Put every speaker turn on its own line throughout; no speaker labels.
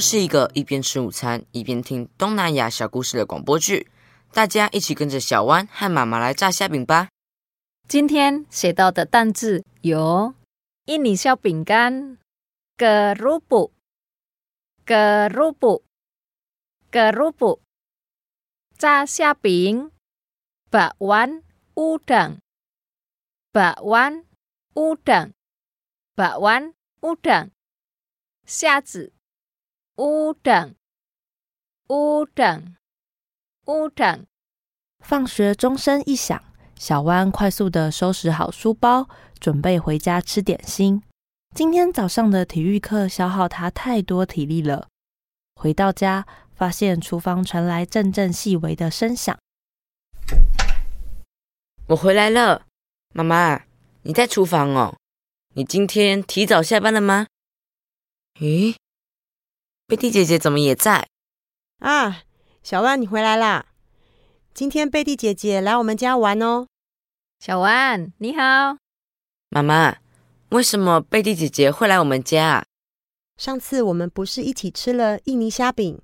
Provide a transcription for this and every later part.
是一个一边吃午餐一边听东南亚小故事的广播剧。大家一起跟着小弯和妈妈来炸虾饼吧。
今天写到的单字有？印尼小饼干 （gerubu）、gerubu、gerubu，炸虾饼。（bakwan udang）、bakwan udang、bakwan udang，虾子。udang、udang、udang。
放学钟声一响。小弯快速的收拾好书包，准备回家吃点心。今天早上的体育课消耗他太多体力了。回到家，发现厨房传来阵阵细微的声响。
我回来了，妈妈，你在厨房哦？你今天提早下班了吗？咦，贝蒂姐姐怎么也在？
啊，小万，你回来啦！今天贝蒂姐姐来我们家玩哦。
小万，你好，
妈妈。为什么贝蒂姐姐会来我们家啊？
上次我们不是一起吃了印尼虾饼？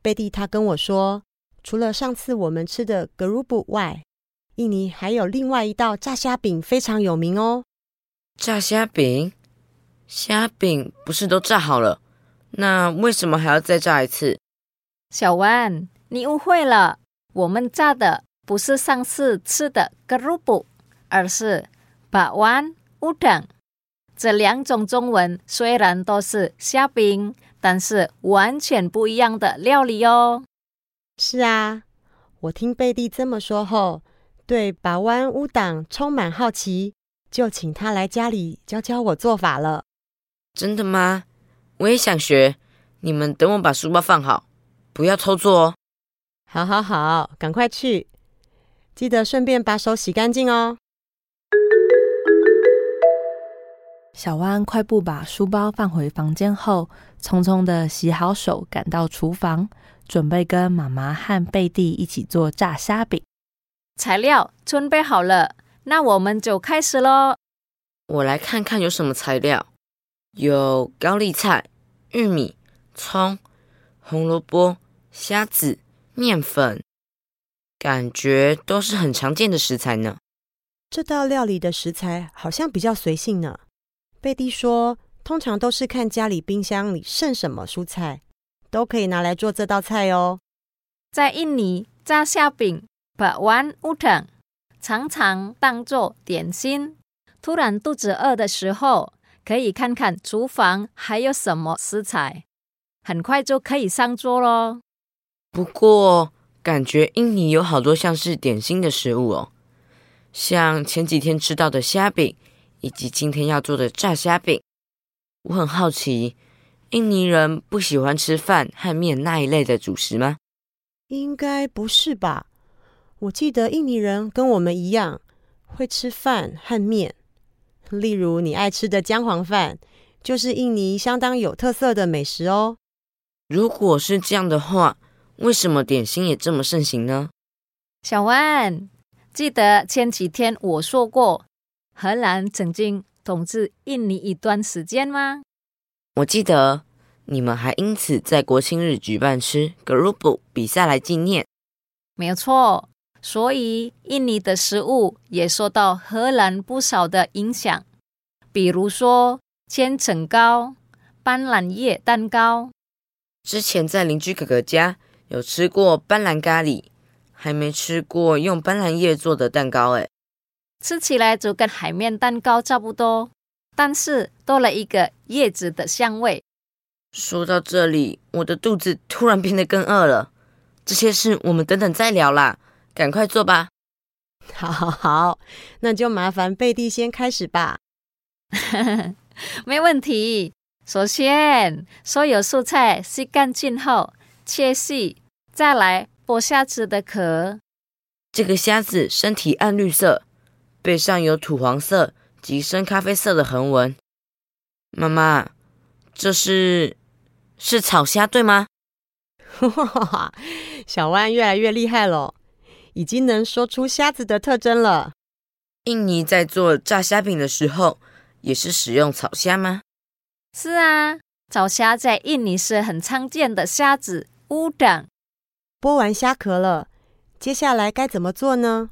贝蒂她跟我说，除了上次我们吃的格鲁布外，印尼还有另外一道炸虾饼非常有名哦。
炸虾饼？虾饼不是都炸好了？那为什么还要再炸一次？
小弯，你误会了，我们炸的。不是上次吃的格鲁布，而是把湾乌等。这两种中文虽然都是虾饼，但是完全不一样的料理哦。
是啊，我听贝蒂这么说后，对把湾乌党充满好奇，就请他来家里教教我做法了。
真的吗？我也想学。你们等我把书包放好，不要偷做哦。
好，好，好，赶快去。记得顺便把手洗干净哦。
小弯快步把书包放回房间后，匆匆的洗好手，赶到厨房，准备跟妈妈和贝蒂一起做炸虾饼。
材料准备好了，那我们就开始喽。
我来看看有什么材料，有高丽菜、玉米、葱、红萝卜、虾子、面粉。感觉都是很常见的食材呢。
这道料理的食材好像比较随性呢。贝蒂说，通常都是看家里冰箱里剩什么蔬菜，都可以拿来做这道菜哦。
在印尼，炸虾饼 （bakwan udang） 常常当做点心。突然肚子饿的时候，可以看看厨房还有什么食材，很快就可以上桌喽。
不过，感觉印尼有好多像是点心的食物哦，像前几天吃到的虾饼，以及今天要做的炸虾饼。我很好奇，印尼人不喜欢吃饭和面那一类的主食吗？
应该不是吧？我记得印尼人跟我们一样会吃饭和面，例如你爱吃的姜黄饭，就是印尼相当有特色的美食哦。
如果是这样的话。为什么点心也这么盛行呢？
小万，记得前几天我说过，荷兰曾经统治印尼一段时间吗？
我记得你们还因此在国庆日举办吃 group 比赛来纪念。
没有错，所以印尼的食物也受到荷兰不少的影响，比如说千层糕、斑斓叶蛋糕。
之前在邻居哥哥家。有吃过斑斓咖喱，还没吃过用斑斓叶做的蛋糕诶，
吃起来就跟海绵蛋糕差不多，但是多了一个叶子的香味。
说到这里，我的肚子突然变得更饿了。这些事我们等等再聊啦，赶快做吧。
好，好，好，那就麻烦贝蒂先开始吧。
没问题。首先，所有蔬菜洗干净后切细。再来剥虾子的壳。
这个虾子身体暗绿色，背上有土黄色及深咖啡色的横纹。妈妈，这是是草虾对吗？
小万越来越厉害了，已经能说出虾子的特征了。
印尼在做炸虾饼的时候，也是使用草虾吗？
是啊，草虾在印尼是很常见的虾子乌掌。
剥完虾壳了，接下来该怎么做呢？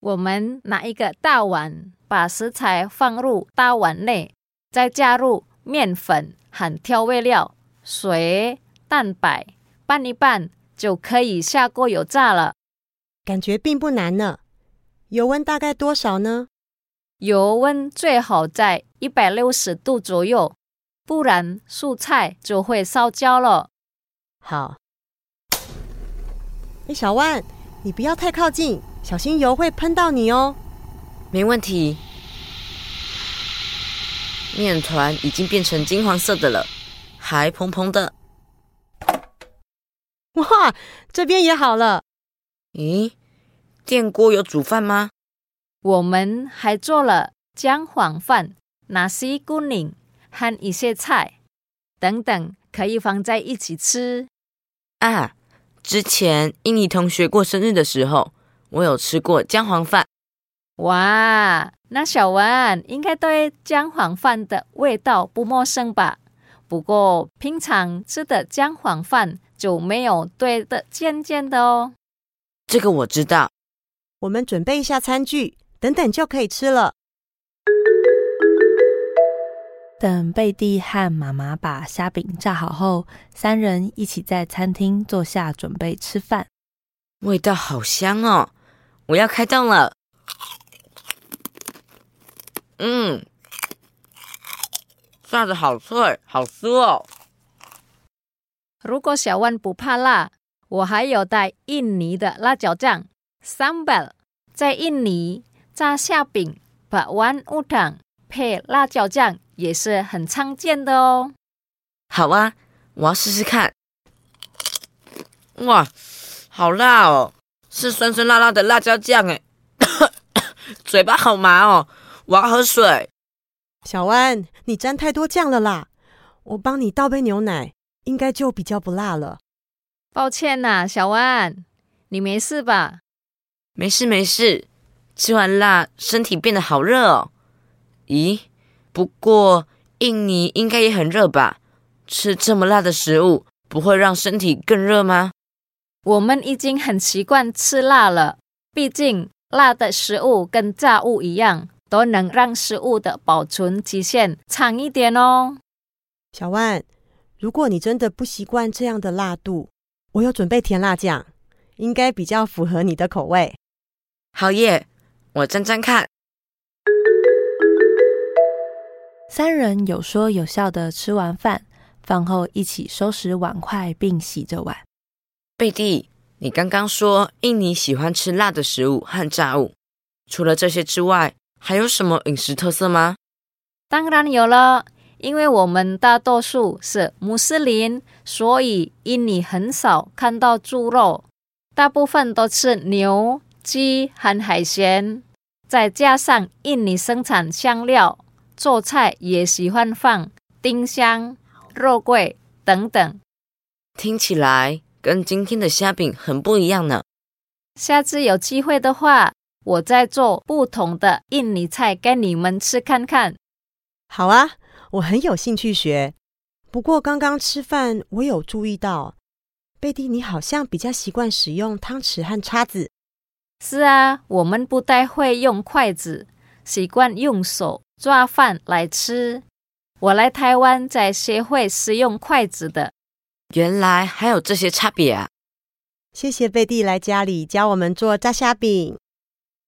我们拿一个大碗，把食材放入大碗内，再加入面粉和调味料、水、蛋白，拌一拌就可以下锅油炸了。
感觉并不难呢。油温大概多少呢？
油温最好在一百六十度左右，不然蔬菜就会烧焦了。
好。哎，小万，你不要太靠近，小心油会喷到你哦。
没问题。面团已经变成金黄色的了，还蓬蓬的。
哇，这边也好了。
咦，电锅有煮饭吗？
我们还做了姜黄饭、nasi kuning 和一些菜等等，可以放在一起吃。
啊，之前印尼同学过生日的时候，我有吃过姜黄饭。
哇，那小文应该对姜黄饭的味道不陌生吧？不过平常吃的姜黄饭就没有对的尖尖的哦。
这个我知道。
我们准备一下餐具，等等就可以吃了。
等贝蒂和妈妈把虾饼炸好后，三人一起在餐厅坐下准备吃饭。
味道好香哦！我要开动了。嗯，炸的好脆，好酥哦。
如果小万不怕辣，我还有带印尼的辣椒酱 sambal。在印尼，炸虾饼、把丸乌汤配辣椒酱也是很常见的哦。
好啊，我要试试看。哇，好辣哦！是酸酸辣辣的辣椒酱哎，嘴巴好麻哦。我要喝水。
小万，你沾太多酱了啦！我帮你倒杯牛奶，应该就比较不辣了。
抱歉呐，小万，你没事吧？
没事没事。吃完辣，身体变得好热哦。咦？不过印尼应该也很热吧？吃这么辣的食物，不会让身体更热吗？
我们已经很习惯吃辣了，毕竟辣的食物跟炸物一样。都能让食物的保存期限长一点哦。
小万，如果你真的不习惯这样的辣度，我有准备甜辣酱，应该比较符合你的口味。
好耶，我沾沾看。
三人有说有笑的吃完饭，饭后一起收拾碗筷并洗着碗。
贝蒂，你刚刚说印尼喜欢吃辣的食物和炸物，除了这些之外。还有什么饮食特色吗？
当然有了，因为我们大多数是穆斯林，所以印尼很少看到猪肉，大部分都吃牛、鸡和海鲜。再加上印尼生产香料，做菜也喜欢放丁香、肉桂等等。
听起来跟今天的虾饼很不一样呢。
下次有机会的话。我再做不同的印尼菜给你们吃看看。
好啊，我很有兴趣学。不过刚刚吃饭，我有注意到，贝蒂你好像比较习惯使用汤匙和叉子。
是啊，我们不太会用筷子，习惯用手抓饭来吃。我来台湾才学会使用筷子的。
原来还有这些差别啊！
谢谢贝蒂来家里教我们做炸虾饼。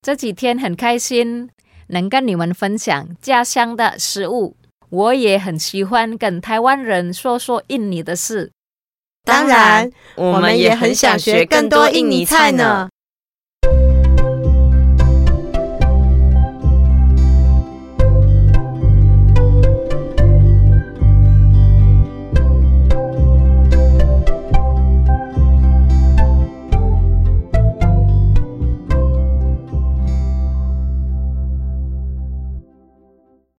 这几天很开心，能跟你们分享家乡的食物。我也很喜欢跟台湾人说说印尼的事。
当然，我们也很想学更多印尼菜呢。